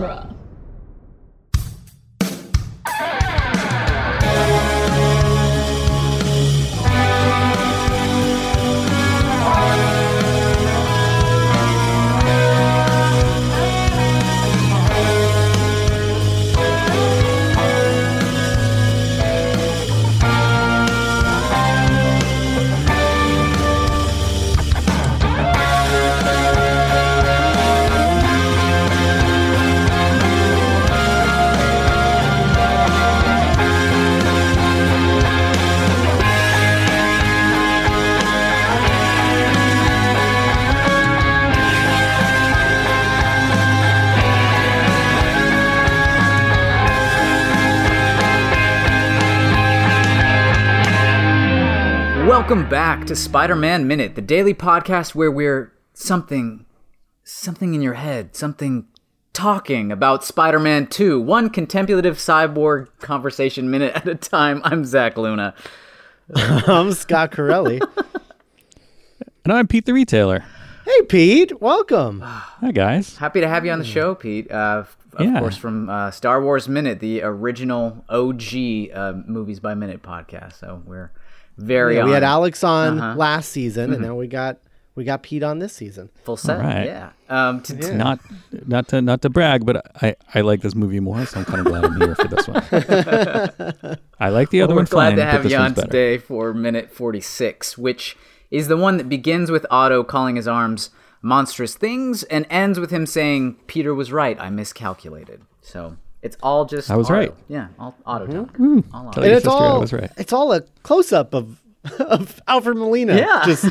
genre. Back to Spider-Man Minute, the daily podcast where we're something something in your head, something talking about Spider-Man 2, one contemplative cyborg conversation minute at a time. I'm Zach Luna. I'm Scott Corelli. And I'm Pete the Retailer. hey, Pete. Welcome. Hi, guys. Happy to have you on the show, Pete. Uh, of Yeah. course, from uh, Star Wars Minute, the original OG uh, Movies by Minute podcast. So we're very Yeah, we had. Alex on Uh-huh. last season, and now we got we got Pete on this season. full set. right. Yeah. Um, to, to- Not not to not to brag, but I, I like this movie more, so I'm kind of glad I'm here for this one. I like the other we're one glad fine, to have this you on today for minute 46, which is the one that begins with Otto calling his arms monstrous things and ends with him saying, Peter was right, I miscalculated. So it's all just I was Otto. right. Yeah, all Otto talk. All Otto. Tell And your it's sister I all was right. it's all a close up of of Alfred Molina Yeah. just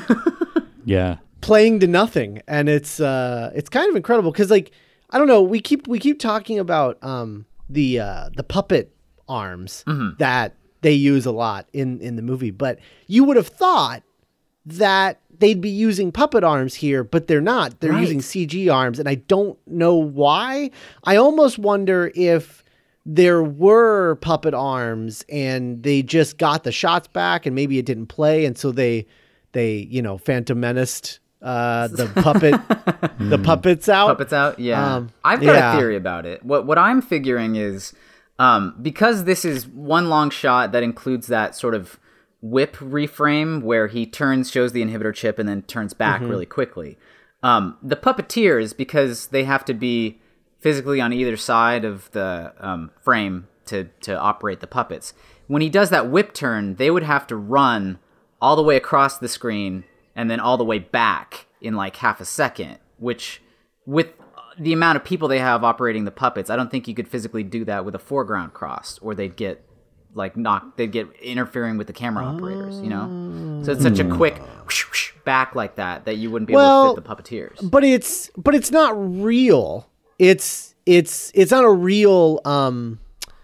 Yeah. playing to nothing, and it's uh it's kind of incredible because like I don't know we keep we keep talking about um the uh the puppet arms that they use a lot in in the movie, but you would have thought that they'd be using puppet arms here, but they're not. They're Right. using CG arms, and I don't know why. I almost wonder if there were puppet arms and they just got the shots back and maybe it didn't play and so they they you know phantom menaced uh the puppet the puppets out Puppets out? Yeah. Um, I've got yeah. a theory about it. What what I'm figuring is um, because this is one long shot that includes that sort of whip reframe where he turns, shows the inhibitor chip, and then turns back Mm-hmm. really quickly. Um, the puppeteers, because they have to be physically on either side of the um, frame to to operate the puppets. When he does that whip turn, they would have to run all the way across the screen and then all the way back in like half a second, which with the amount of people they have operating the puppets, I don't think you could physically do that with a foreground cross, or they'd get like knock they'd get interfering with the camera operators, you know. So it's such a quick whoosh, whoosh, back like that that you wouldn't be able to fit the puppeteers. but it's but it's not real it's it's it's not a real um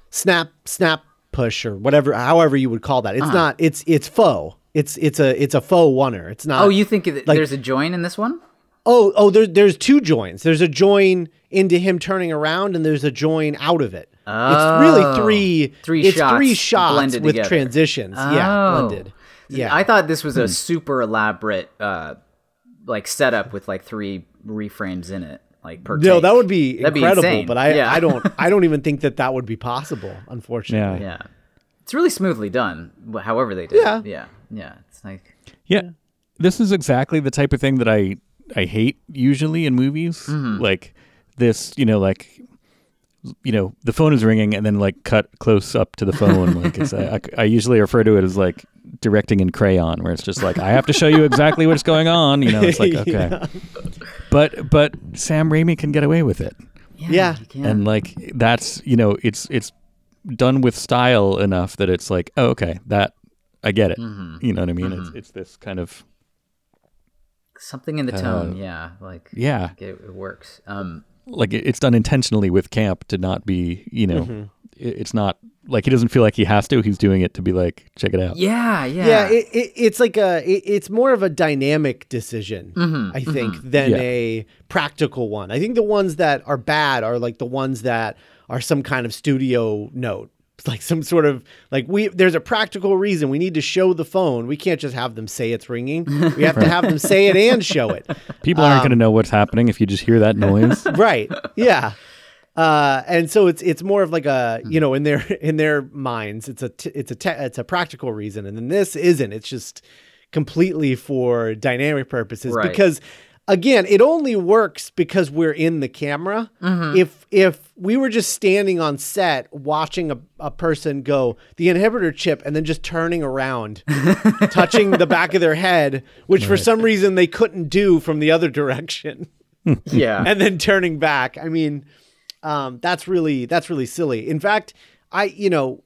snap snap push or whatever however you would call that it's Uh-huh. not it's it's faux it's it's a it's a faux oneer it's not Oh, you think like- there's a join in this one? Oh, oh, there, there's two joins. There's a join into him turning around, and there's a join out of it. It's really Oh. three, Three it's shots three shots blended with together. transitions. Yeah, Oh. blended. Yeah, I thought this was a super elaborate uh like setup with like three reframes in it, like per no, take. that would be That'd incredible. insane. but I, Yeah. I don't, I don't even think that that would be possible. Unfortunately. Yeah. Yeah. It's really smoothly done, however they did Yeah. it. Yeah. Yeah. It's like Yeah. This is exactly the type of thing that I I hate usually in movies. Mm-hmm. Like this, you know, like you know, the phone is ringing and then like cut close up to the phone. like it's I, I usually refer to it as like directing in crayon, where it's just like I have to show you exactly what's going on. You know, it's like okay, Yeah. but but Sam Raimi can get away with it, yeah, Yeah. and like that's you know it's it's done with style enough that it's like oh, okay that I get it. Mm-hmm. You know what I mean? It's it's this kind of something in the tone, yeah, like Uh, yeah it, it works. Um like it's done intentionally with camp to not be you know Mm-hmm. it's not like he doesn't feel like he has to he's doing it to be like check it out yeah, yeah. Yeah, it, it, it's like a, it, it's more of a dynamic decision, Mm-hmm, I think, than Yeah. a practical one. I think the ones that are bad are like the ones that are some kind of studio note. It's like some sort of like we there's a practical reason we need to show the phone. We can't just have them say it's ringing. We have to have them say it and show it. people aren't Um, going to know what's happening if you just hear that noise Right. Yeah. Uh, and so it's it's more of like a you know in their in their minds it's a t- it's a te- it's a practical reason and then this isn't it's just completely for dynamic purposes Right. because again it only works because we're in the camera if if we were just standing on set watching a, a person go the inhibitor chip and then just turning around touching the back of their head which for some reason they couldn't do from the other direction Yeah. and then turning back. I mean, um, that's really that's really silly. In fact, I you know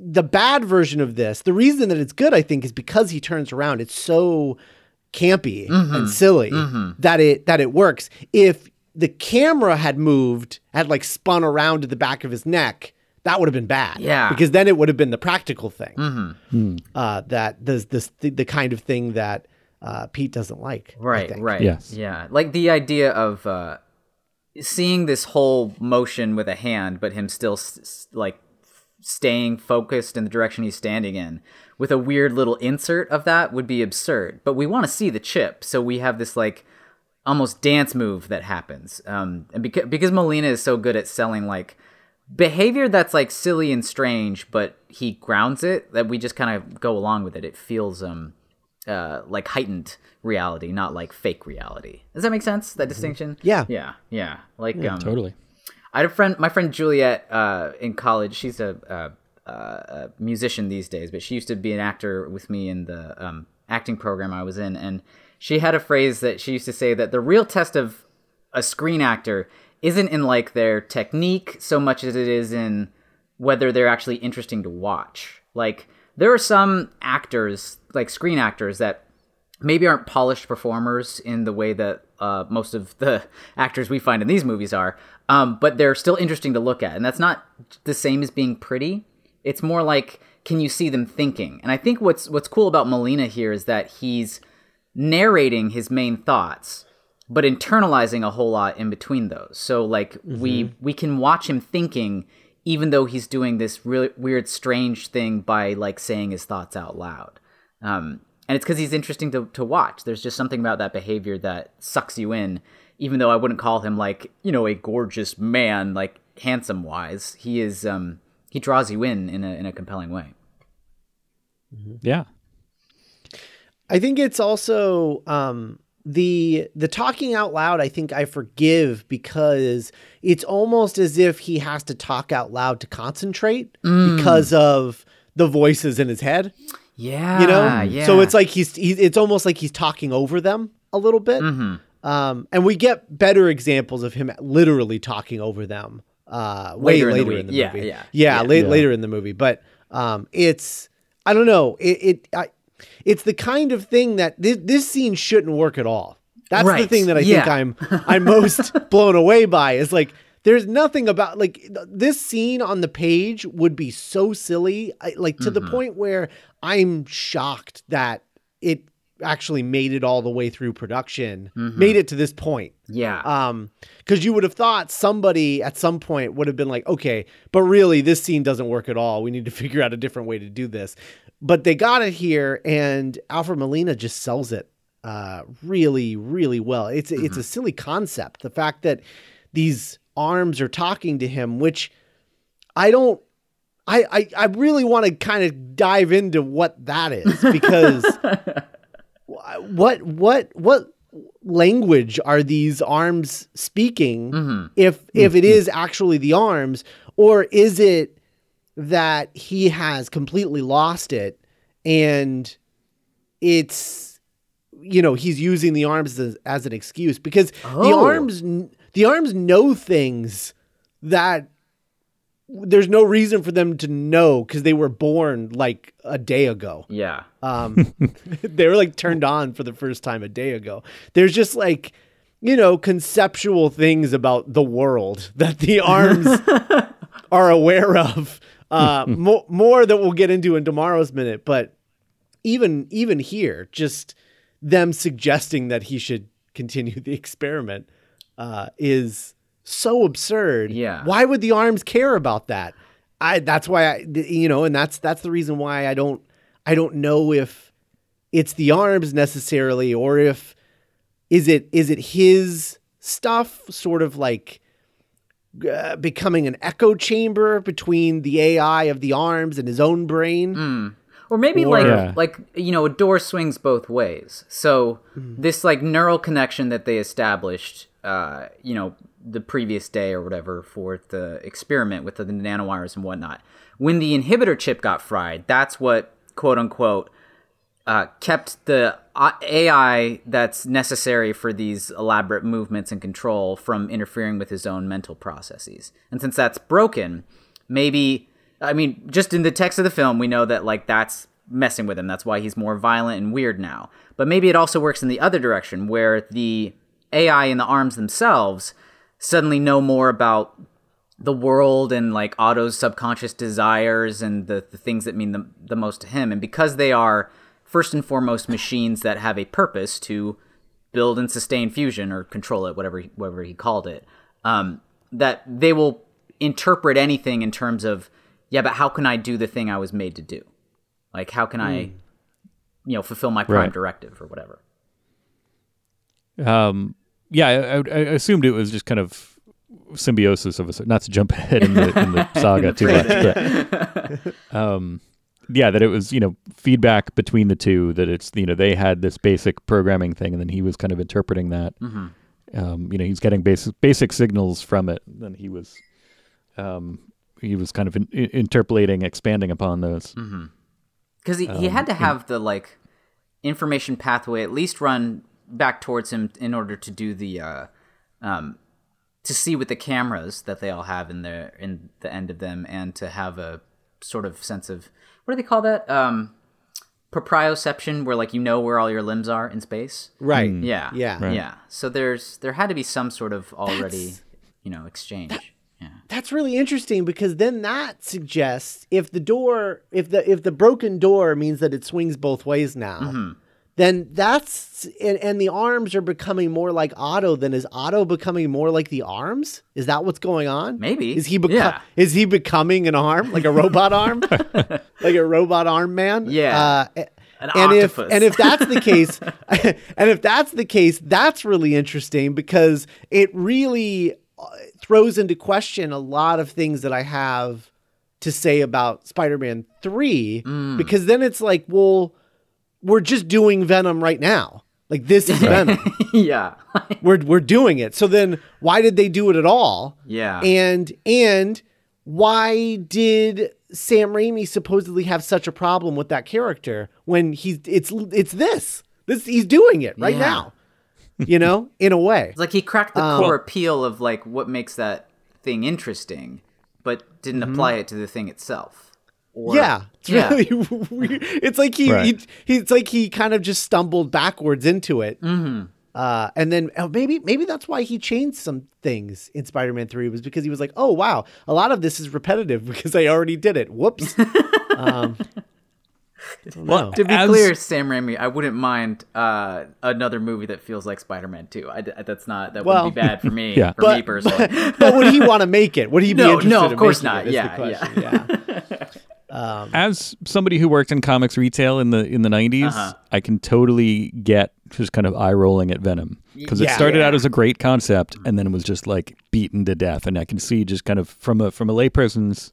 the bad version of this. The reason that it's good, I think, is because he turns around. It's so campy and silly that it that it works. If the camera had moved, had like spun around to the back of his neck, that would have been bad. Yeah. because then it would have been the practical thing. Uh, that does this the, the kind of thing that uh, Pete doesn't like. Right, right. Yes. Yeah. Like the idea of uh, seeing this whole motion with a hand, but him still s- s- like staying focused in the direction he's standing in with a weird little insert of that would be absurd. But we want to see the chip, so we have this like almost dance move that happens. Um, and because because Molina is so good at selling like behavior that's like silly and strange, but he grounds it that we just kind of go along with it. It feels um uh like heightened reality, not like fake reality. Does that make sense? That distinction? Yeah. Yeah. Yeah. Like um Totally. I had a friend, my friend Juliet, uh, in college. She's a, a, a, musician these days, but she used to be an actor with me in the um, acting program I was in. And she had a phrase that she used to say that the real test of a screen actor isn't in like their technique so much as it is in whether they're actually interesting to watch. Like there are some actors, like screen actors, that maybe aren't polished performers in the way that uh, most of the actors we find in these movies are, um, but they're still interesting to look at. And that's not the same as being pretty. It's more like, can you see them thinking? And I think what's what's cool about Molina here is that he's narrating his main thoughts, but internalizing a whole lot in between those. So like we we can watch him thinking, even though he's doing this really weird, strange thing by like saying his thoughts out loud. Um, and it's because he's interesting to, to watch. There's just something about that behavior that sucks you in, even though I wouldn't call him like, you know, a gorgeous man, like handsome wise. He is, um, he draws you in in a, in a compelling way. Yeah. I think it's also um, the the talking out loud. I think I forgive because it's almost as if he has to talk out loud to concentrate because of the voices in his head. Yeah. You know, Ah, yeah. so it's like he's, he's it's almost like he's talking over them a little bit. Mm-hmm. Um, and we get better examples of him literally talking over them uh, way Later in the in the movie. yeah, yeah, yeah. la- later in the movie. But um, it's I don't know. It, it I, it's the kind of thing that this, this scene shouldn't work at all. That's the thing that I yeah. think I'm I'm most blown away by is like there's nothing about like th- this scene on the page would be so silly I, like to the Mm-hmm. point where I'm shocked that it actually made it all the way through production Mm-hmm. made it to this point. Yeah. um because you would have thought somebody at some point would have been like okay but really this scene doesn't work at all. We need to figure out a different way to do this. But they got it here and alfred molina just sells it uh really really well. It's it's a silly concept the fact that these arms are talking to him which i don't I, I, I really want to kind of dive into what that is because what what what language are these arms speaking mm-hmm. if if it mm-hmm. is actually the arms? Or is it that he has completely lost it and it's you know he's using the arms as, as an excuse? Because the Oh. arms the arms know things that there's no reason for them to know because they were born like a day ago yeah. um, they were like turned on for the first time a day ago. There's just like, you know, conceptual things about the world that the arms are aware of. Uh, mo- more that we'll get into in tomorrow's minute, but even even here, just them suggesting that he should continue the experiment uh, is so absurd. Yeah. Why would the arms care about that? I that's why I you know, and that's that's the reason why I don't I don't know if it's the arms necessarily or if is it is it his stuff sort of like uh, becoming an echo chamber between the AI of the arms and his own brain. Or maybe Or- like Yeah. like you know a door swings both ways. So this like neural connection that they established, uh, you know, the previous day or whatever for the experiment with the nanowires and whatnot. When the inhibitor chip got fried, that's what quote unquote uh, kept the AI that's necessary for these elaborate movements and control from interfering with his own mental processes. And since that's broken, maybe I mean, just in the text of the film, we know that like that's messing with him. That's why he's more violent and weird now. But maybe it also works in the other direction, where the AI and the arms themselves suddenly know more about the world and like Otto's subconscious desires and the, the things that mean the, the most to him. And because they are first and foremost machines that have a purpose to build and sustain fusion or control it, whatever he, whatever he called it, um, that they will interpret anything in terms of, yeah, but how can I do the thing I was made to do? Like, how can I, you know, fulfill my prime Right. directive or whatever? Um, yeah, I, I, I assumed it was just kind of symbiosis of a. Not to jump ahead in the, in the saga too much, but um, yeah, that it was you know feedback between the two. That it's you know they had this basic programming thing, and then he was kind of interpreting that. Um, you know, he's getting basic basic signals from it. And then he was, um, he was kind of in, in- interpolating, expanding upon those. because he, he had to have the like information pathway at least run back towards him in order to do the uh, um, to see with the cameras that they all have in the in the end of them and to have a sort of sense of what do they call that? Um, proprioception where like you know where all your limbs are in space? Right. yeah. Yeah. yeah. So there's there had to be some sort of already That's- you know exchange. Yeah. That's really interesting because then that suggests if the door if the if the broken door means that it swings both ways now, Mm-hmm. Then that's and, and the arms are becoming more like Otto. Then is Otto becoming more like the arms? Is that what's going on? Maybe. Is he beco- Yeah. is he becoming an arm like a robot arm, like a robot arm man? Yeah. Uh, An and octopus. if and if that's the case, and if that's the case, that's really interesting because it really uh, throws into question a lot of things that I have to say about Spider-Man 3 Mm. because then it's like, well, we're just doing Venom right now. Like this is Venom. yeah we're we're doing it. So then why did they do it at all? yeah And and why did Sam Raimi supposedly have such a problem with that character when he's it's it's this. This he's doing it right Yeah. now. You know, in a way. It's like he cracked the Um, core appeal of like what makes that thing interesting, but didn't apply it to the thing itself. Or, yeah. It's yeah. really weird. It's like he, Right. he, he it's like he kind of just stumbled backwards into it. Mm-hmm. Uh, and then oh, maybe maybe that's why he changed some things in Spider-Man 3 was because he was like, "Oh wow, a lot of this is repetitive because I already did it." Whoops. um, I. To be As- clear, Sam Raimi, I wouldn't mind uh, another movie that feels like Spider-Man 2. I, that's not that Well, wouldn't be bad for me. Yeah. for But- me personally. but would he want to make it? Would he be No, interested no, of in course making not. it, is the Yeah, yeah. as somebody who worked in comics retail in the in the 90s Uh-huh. i can totally get just kind of eye rolling at venom because it Yeah. started out as a great concept and then it was just like beaten to death and i can see just kind of from a from a layperson's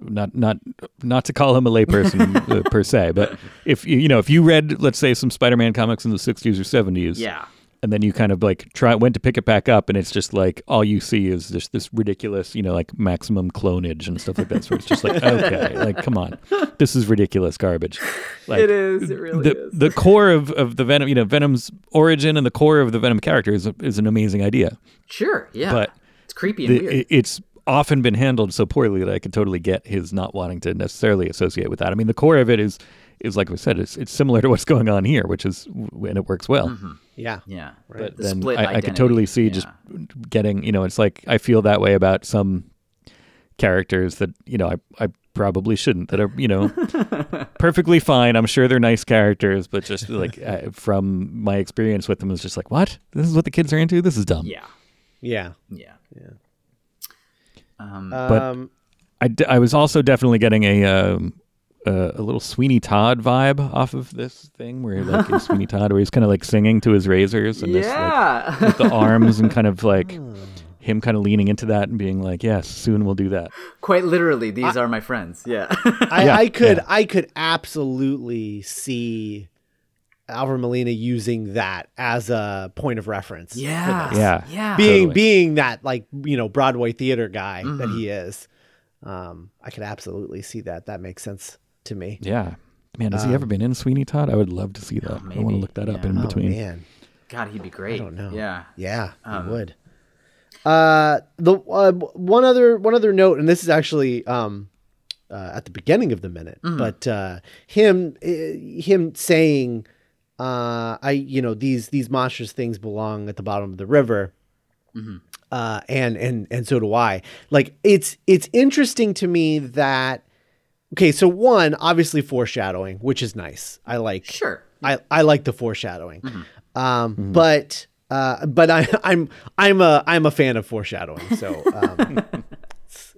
not not not to call him a layperson uh, per se but if you you know if you read let's say some spider-man comics in the 60s or 70s yeah. And then you kind of like try went to pick it back up and it's just like all you see is just this ridiculous you know like maximum clonage and stuff like that so it's just like okay like come on this is ridiculous garbage like It is. It really the is. the core of, of the venom you know venom's origin and the core of the venom character is, is an amazing idea Sure. Yeah. but it's creepy and the, weird. it- it's often been handled so poorly that I could totally get his not wanting to necessarily associate with that. I mean, the core of it is is like we said, it's it's similar to what's going on here, which is and it works well. Yeah. yeah. But The then split I, I could totally see Yeah. just getting, you know, it's like I feel that way about some characters that you know I I probably shouldn't that are you know perfectly fine. I'm sure they're nice characters, but just like uh, from my experience with them, it's just like what this is what the kids are into. This is dumb. Yeah. Yeah. Yeah. Yeah. Um, But- Um, I, d- I was also definitely getting a um, a, a little Sweeney Todd vibe off of this thing where like in Sweeney Todd where he's kind of like singing to his razors and this like yeah. with the arms and kind of like him kind of leaning into that and being like, "Yes, soon we'll do that." Quite literally, these are my friends. Yeah. I, Yeah, I could yeah. I could absolutely see Alfred Molina using that as a point of reference. yeah. Yeah. Yeah. being Totally. being that like you know Broadway theater guy that Mm-hmm. he is. Um, I could absolutely see that. That makes sense to me. Yeah, man, has he ever been in Sweeney Todd? I would love to see that. I want to look that up in Oh between. man, God, he'd be great. I don't know. Yeah. Yeah, Um, you would. Uh, the uh, one other one other note, and this is actually um, uh, at the beginning of the minute, Mm-hmm. but uh, him uh, him saying, uh, I you know these these monstrous things belong at the bottom of the river. Mm-hmm. Uh, and and and so do I. Like it's it's interesting to me that okay, so one obviously foreshadowing, which is nice. I like Sure. I, I like the foreshadowing. Mm-hmm. Um, but uh, but I, I'm I'm a I'm a fan of foreshadowing, so um,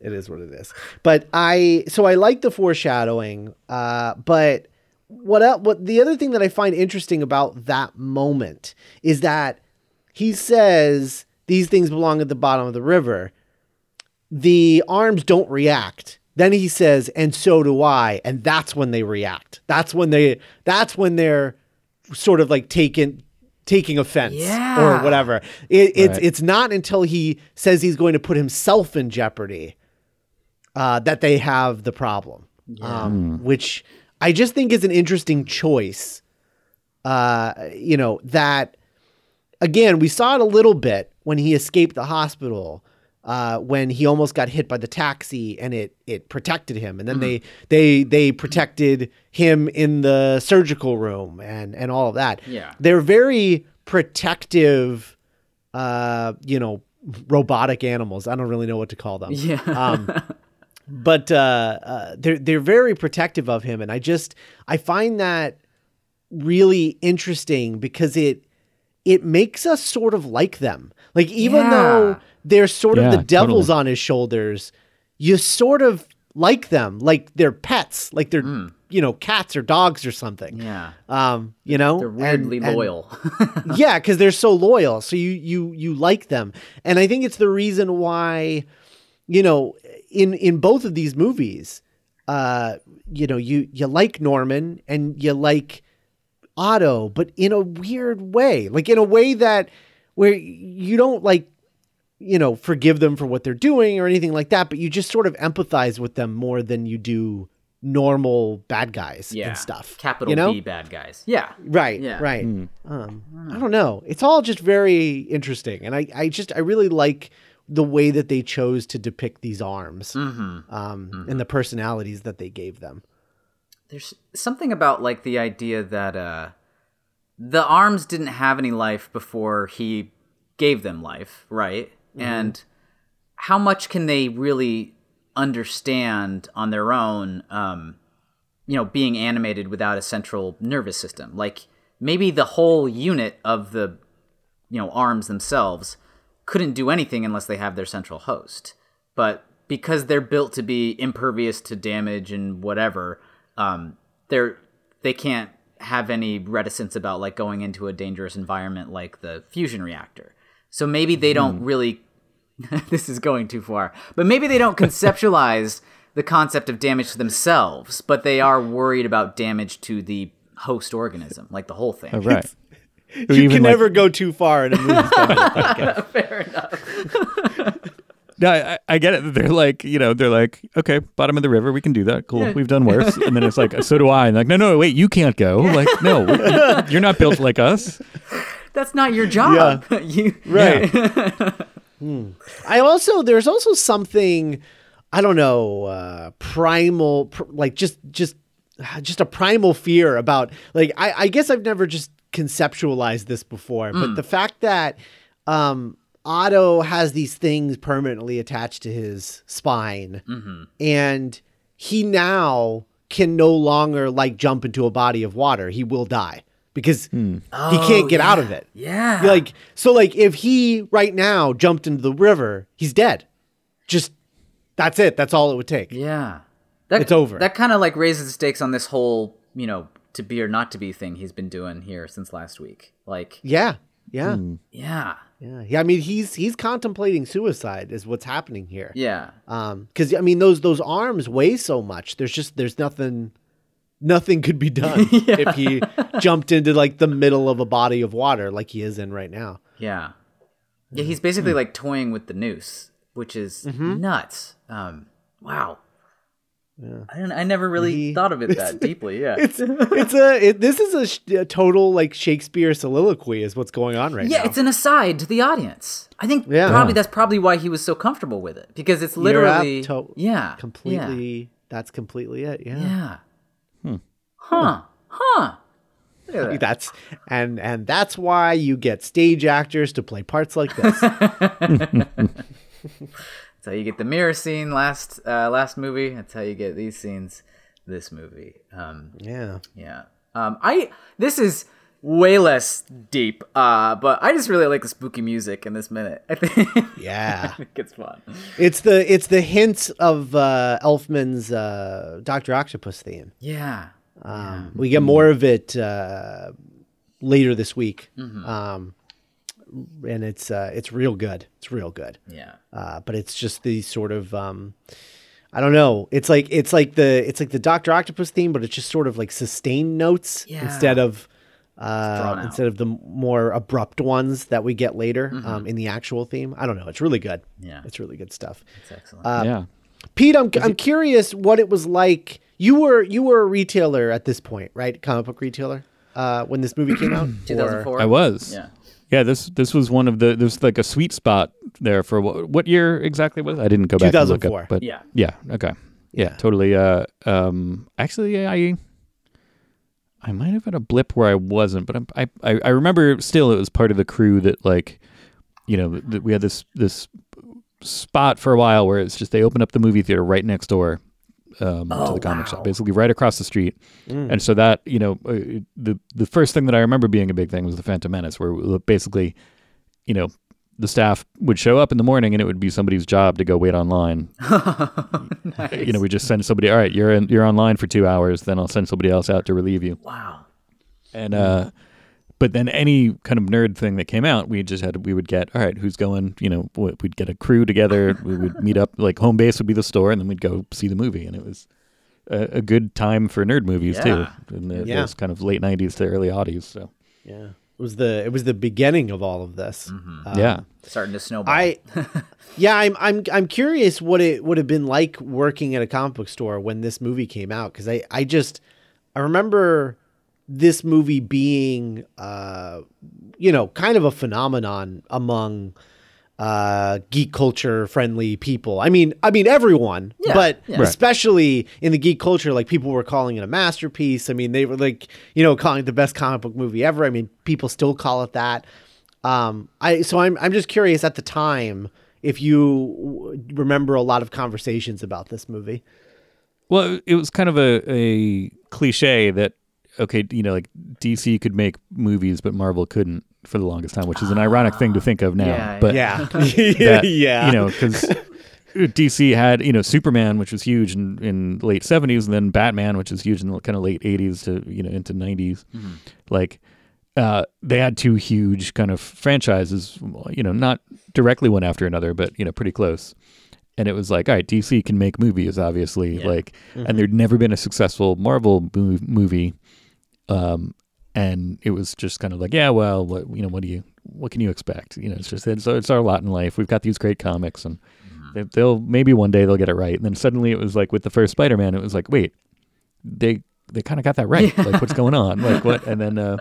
it's- what it is. But I so I like the foreshadowing. Uh, but what el what the other thing that I find interesting about that moment is that he says these things belong at the bottom of the river. The arms don't react. Then he says, and so do I. And that's when they react. That's when they that's when they're sort of like taken taking offense Yeah. or whatever. It, it's Right. it's not until he says he's going to put himself in jeopardy uh, that they have the problem, um, which I just think is an interesting choice. Uh, you know that again, we saw it a little bit when he escaped the hospital. Uh, when he almost got hit by the taxi and it it protected him, and then they they they protected him in the surgical room and and all of that. Yeah. they're very protective. Uh, you know, robotic animals. I don't really know what to call them. Yeah. Um, but uh, uh, they're they're very protective of him, and I just I find that really interesting because it it makes us sort of like them. Like even Yeah. though they're sort of the devils totally. on his shoulders, you sort of like them, like they're pets, like they're you know cats or dogs or something. yeah. Um, you know, They're And- weirdly and- loyal. yeah, because they're so loyal. So you you you like them, and I think it's the reason why, you know, in in both of these movies, uh, you know, you you like Norman and you like Otto, but in a weird way, like in a way that where you don't like you know forgive them for what they're doing or anything like that, but you just sort of empathize with them more than you do normal bad guys yeah. and stuff. Capital you know? B bad guys. Yeah. Right, Yeah. right. Um, I don't know. It's all just very interesting, and I, I just, I really like the way that they chose to depict these arms, Mm-hmm. um, and the personalities that they gave them. There's something about like the idea that uh the arms didn't have any life before he gave them life, right? And how much can they really understand on their own um you know being animated without a central nervous system? Like maybe the whole unit of the you know arms themselves couldn't do anything unless they have their central host. But because they're built to be impervious to damage and whatever um they're they can't have any reticence about like going into a dangerous environment like the fusion reactor so maybe they don't really this is going too far. But maybe they don't conceptualize the concept of damage to themselves, but they are worried about damage to the host organism, like the whole thing. Oh, right. You can like- never go too far in a movie. Fair enough. No, I, I get it. They're like, you know, they're like, okay, bottom of the river, we can do that. Cool, Yeah. we've done worse. And then it's like, so do I. And like, no, no, wait, you can't go. Like, no, you're not built like us. That's not your job. Yeah. you right. I also there's also something I don't know uh, primal pr- like just just just a primal fear about like I, I guess I've never just conceptualized this before, but the fact that um, Otto has these things permanently attached to his spine, mm-hmm. and he now can no longer like jump into a body of water. He will die because hmm. he can't get out of oh, it. Yeah. Like so like if he right now jumped into the river, he's dead. Just that's it. That's all it would take. Yeah. That, It's over. That kind of like raises the stakes on this whole, you know, to be or not to be thing he's been doing here since last week. Like, Yeah. Yeah. Hmm. yeah. Yeah, yeah. I mean, he's he's contemplating suicide. Is what's happening here. Yeah. Um, because I mean, those those arms weigh so much. There's just there's nothing, nothing could be done if he jumped into like the middle of a body of water like he is in right now. Yeah. Yeah, he's basically like toying with the noose, which is Mm-hmm. nuts. Um, wow. I don't. I never really He- thought of it that deeply. Yeah. It's it's a it, this is a, sh- a total like Shakespeare soliloquy is what's going on right yeah, now. Yeah, it's an aside to the audience. I think Yeah. probably that's probably why he was so comfortable with it because it's literally to- yeah completely. That's completely it. yeah. Yeah. Hmm. yeah. Huh. Huh. Look at. That's and and that's why you get stage actors to play parts like this. That's how you get the mirror scene last uh, last movie. That's how you get these scenes this movie. Um, yeah. yeah. Um, I this is way less deep, uh, but I just really like the spooky music in this minute. I think, Yeah. I think it's fun. It's the it's the hints of uh, Elfman's uh, Doctor Octopus theme. Yeah. Um, We get more of it uh, later this week, um, and it's uh, it's real good. It's real good. Yeah. Uh, but it's just the sort of um, I don't know. It's like it's like the it's like the Doctor Octopus theme, but it's just sort of like sustained notes Yeah. instead of uh, instead of the more abrupt ones that we get later um, in the actual theme. I don't know. It's really good. Yeah. it's really good stuff. It's excellent. yeah. Pete, I'm I'm curious what it was like. You were you were a retailer at this point, right? Comic book retailer uh, when this movie came out. Or- 2004. I was. Yeah. Yeah, this this was one of the there's like a sweet spot there for what what year exactly was it? I didn't go back and look 2004. up, but Yeah. yeah, okay, yeah, Yeah. totally. Uh, um, actually, I I might have had a blip where I wasn't, but I'm, I I I remember still it was part of the crew that like, you know, that we had this this spot for a while where it's just they opened up the movie theater right next door um, to Oh, the comic wow. shop, basically right across the street. And so that you know, uh, the the first thing that I remember being a big thing was the Phantom Menace, where basically, you know, the staff would show up in the morning and it would be somebody's job to go wait online. nice. You know, we just send somebody. All right, you're in, you're online for two hours. Then I'll send somebody else out to relieve you. Wow. And uh, but then any kind of nerd thing that came out, we just had we would get all right, who's going? You know, we'd get a crew together. we would meet up. Like home base would be the store, and then we'd go see the movie, and it was. A, a good time for nerd movies Yeah. too, in the, Yeah. those kind of late '90s to early '80s. So yeah, it was the it was the beginning of all of this. Um, yeah, Starting to snowball. I yeah, I'm I'm I'm curious what it would have been like working at a comic book store when this movie came out because I I just I remember this movie being uh you know kind of a phenomenon among uh geek culture friendly people. I mean I mean everyone, Yeah, but yeah. Especially in the geek culture like people were calling it a masterpiece. I mean they were like you know calling it the best comic book movie ever. I mean people still call it that. Um, I so I'm I'm just curious at the time if you w- remember a lot of conversations about this movie. Well, it was kind of a, a cliche that okay, you know, like DC could make movies, but Marvel couldn't for the longest time, which is an ironic thing to think of now. Yeah, but Yeah, that, yeah, you know, because DC had you know Superman, which was huge in, in late seventies, and then Batman, which was huge in the kind of late eighties to you know into 90s Like uh, they had two huge kind of franchises, you know, not directly one after another, but you know, pretty close. And it was like, all right, DC can make movies, obviously, Yeah. like, and there'd never been a successful Marvel mo- movie. Um, and it was just kind of like, yeah, well, what you know, what do you, what can you expect? You know, it's just it's, it's our lot in life. We've got these great comics, and they, they'll maybe one day they'll get it right. And then suddenly it was like with the first Spider-Man, it was like, wait, they they kind of got that right. Like, what's going on? Like, what? And then uh,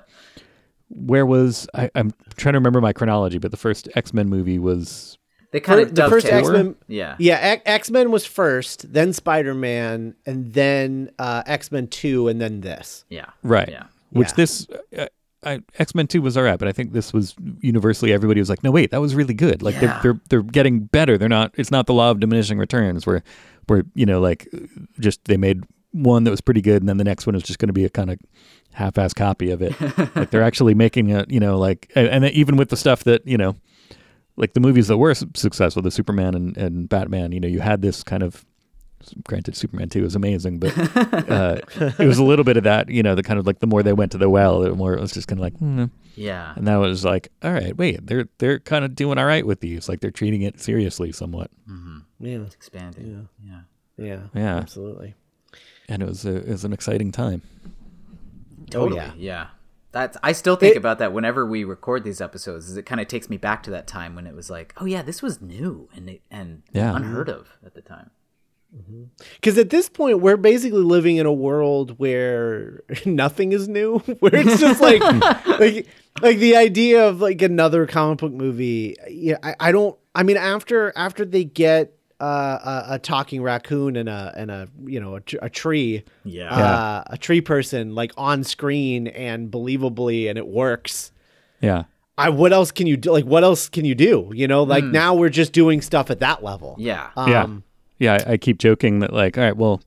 where was I? I'm trying to remember my chronology, but the first X Men movie was they kind of the first. X Men. Yeah. Yeah, X Men was first, then Spider Man, and then uh, X Men Two, and then this. Yeah. right. Yeah. Which Yeah. this uh, I, X Men Two was alright, but I think this was universally everybody was like, no, wait, that was really good. Like Yeah. they're they're they're getting better. They're not. It's not the law of diminishing returns where where you know like just they made one that was pretty good, and then the next one is just going to be a kind of half-ass copy of it. like they're actually making it, you know, like and, and even with the stuff that you know, like the movies that were successful, the Superman and, and Batman, you know, you had this kind of granted, Superman two is amazing, but uh, it was a little bit of that. You know, the kind of like the more they went to the well, the more it was just kind of like, hmm. Yeah. and that was like, all right, wait, they're they're kind of doing all right with these. Like they're treating it seriously somewhat. Yeah. it's Expanding. Yeah. Yeah. Yeah. Absolutely. and it was a, it was an exciting time. Totally. yeah. yeah. That's I still think It- about that whenever we record these episodes. Is it kind of takes me back to that time when it was like, oh yeah, this was new and and Yeah. unheard of at the time. Mm-hmm. Because at this point, we're basically living in a world where nothing is new. Where it's just like, like, like the idea of like another comic book movie. Yeah, I, I don't. I mean, after after they get uh, a, a talking raccoon and a and a you know a, a tree, Yeah. uh, a tree person like on screen and believably, and it works. Yeah, I what else can you do? Like, what else can you do? You know, like now we're just doing stuff at that level. Yeah. Um, yeah, yeah. I, I keep joking that like, all right, well,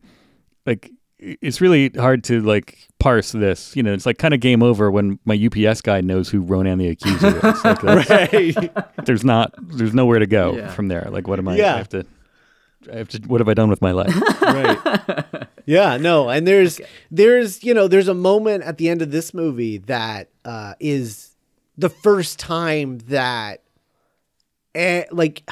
like it's really hard to like parse this. You know, it's like kind of game over when my UPS guy knows who Ronan the Accuser is. Like, that's- Right. there's not, there's nowhere to go Yeah. from there. Like, what am I? Yeah. I have to. I have to. What have I done with my life? right yeah no and there's there's you know there's a moment at the end of this movie that uh is the first time that eh, like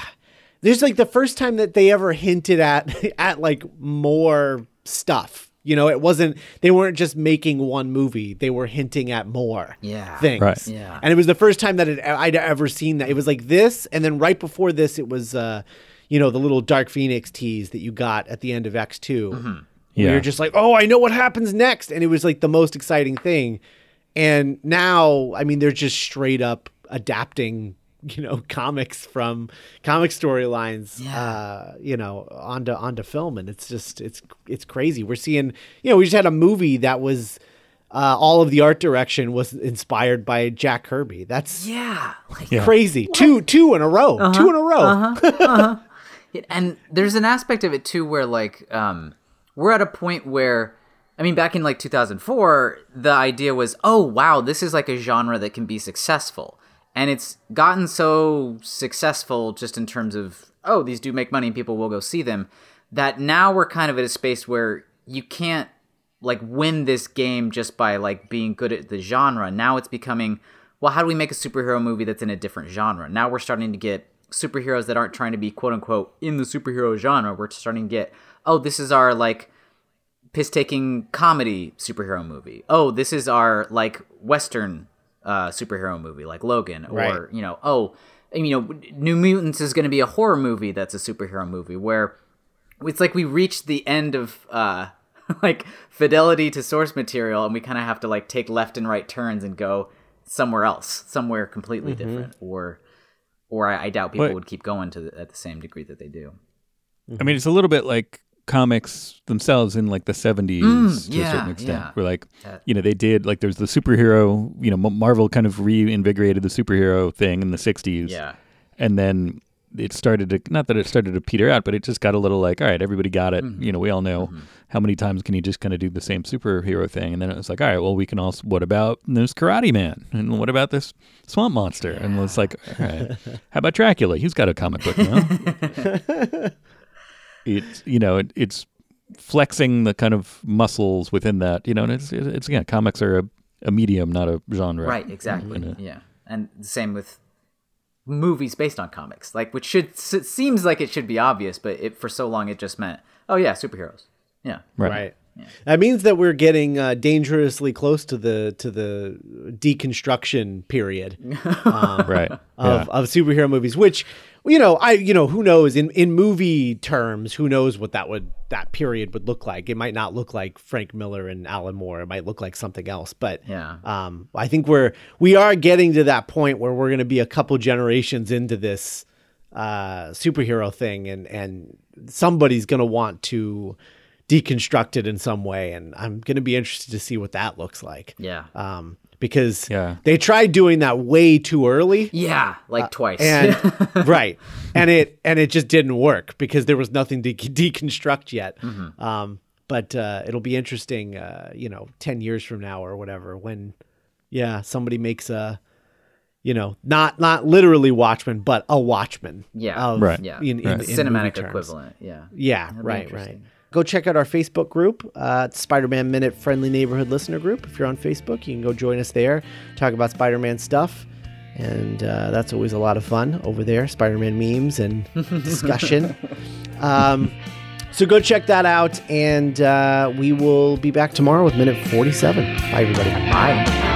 there's like the first time that they ever hinted at at like more stuff you know it wasn't they weren't just making one movie they were hinting at more Yeah. things Right. Yeah. and it was the first time that it, I'd ever seen that. It was like this, and then right before this, it was, uh, you know, the little Dark Phoenix tease that you got at the end of X 2 Mm-hmm. Yeah. You're just like, oh, I know what happens next, and it was like the most exciting thing. And now, I mean, they're just straight up adapting, you know, comics from comic storylines, Yeah. uh, you know, onto onto film, and it's just it's it's crazy. We're seeing, you know, we just had a movie that was. Uh, all of the art direction was inspired by Jack Kirby. That's Yeah. Like Yeah. crazy. Two two in a row. Two in a row. Yeah, and there's an aspect of it too where like um we're at a point where I mean back in like 2004 the idea was oh wow this is like a genre that can be successful and it's gotten so successful just in terms of oh these do make money and people will go see them that now we're kind of at a space where you can't like win this game just by like being good at the genre. Now it's becoming, well, how do we make a superhero movie that's in a different genre? Now we're starting to get superheroes that aren't trying to be quote unquote in the superhero genre. We're starting to get, oh, this is our like piss taking comedy superhero movie. Oh, this is our like western uh, superhero movie like Logan, or Right. you know, oh, you know, New Mutants is going to be a horror movie that's a superhero movie where it's like we reached the end of uh like fidelity to source material and we kind of have to like take left and right turns and go somewhere else somewhere completely different or or I, I doubt people But- would keep going to the, at the same degree that they do I mean, it's a little bit like comics themselves in like the 70s Mm, to a certain extent. yeah. Where like, you know, they did like there's the superhero, you know, Marvel kind of reinvigorated the superhero thing in the 60s. yeah And then it started to, not that it started to peter out, but it just got a little like, all right, everybody got it. Mm-hmm. You know, we all know how many times can you just kind of do the same superhero thing? And then it was like, all right, well, we can also, what about this Karate Man? And what about this Swamp Monster? And it's like, all right, how about Dracula? He's got a comic book now. it's you know it, it's flexing the kind of muscles within that you know and it's it's again comics are a, a medium not a genre right exactly And, uh, yeah and the same with movies based on comics like which should s- seems like it should be obvious but it for so long it just meant oh yeah superheroes. Yeah. Right, Right. That means that we're getting uh, dangerously close to the to the deconstruction period um, right. of, yeah. of superhero movies, which you know, I you know, who knows in in movie terms, who knows what that would that period would look like. It might not look like Frank Miller and Alan Moore. It might look like something else. But Yeah. um, I think we're we are getting to that point where we're going to be a couple generations into this uh, superhero thing, and and somebody's going to want to deconstruct it in some way, and I'm going to be interested to see what that looks like. yeah Um, because Yeah. they tried doing that way too early yeah like twice and right and it and it just didn't work because there was nothing to deconstruct yet um but uh it'll be interesting uh you know 10 years from now or whatever when yeah somebody makes a you know, not not literally Watchmen, but a Watchman. Yeah. of- Right. Yeah. in- in- Right. in movie Cinematic equivalent. Yeah. Yeah, That'd right, right. Go check out our Facebook group, uh, Spider Man Minute Friendly Neighborhood Listener Group. If you're on Facebook, you can go join us there, talk about Spider Man stuff. And uh, that's always a lot of fun over there Spider Man memes and discussion. um, so go check that out. And uh, we will be back tomorrow with Minute 47. Bye, everybody. Bye.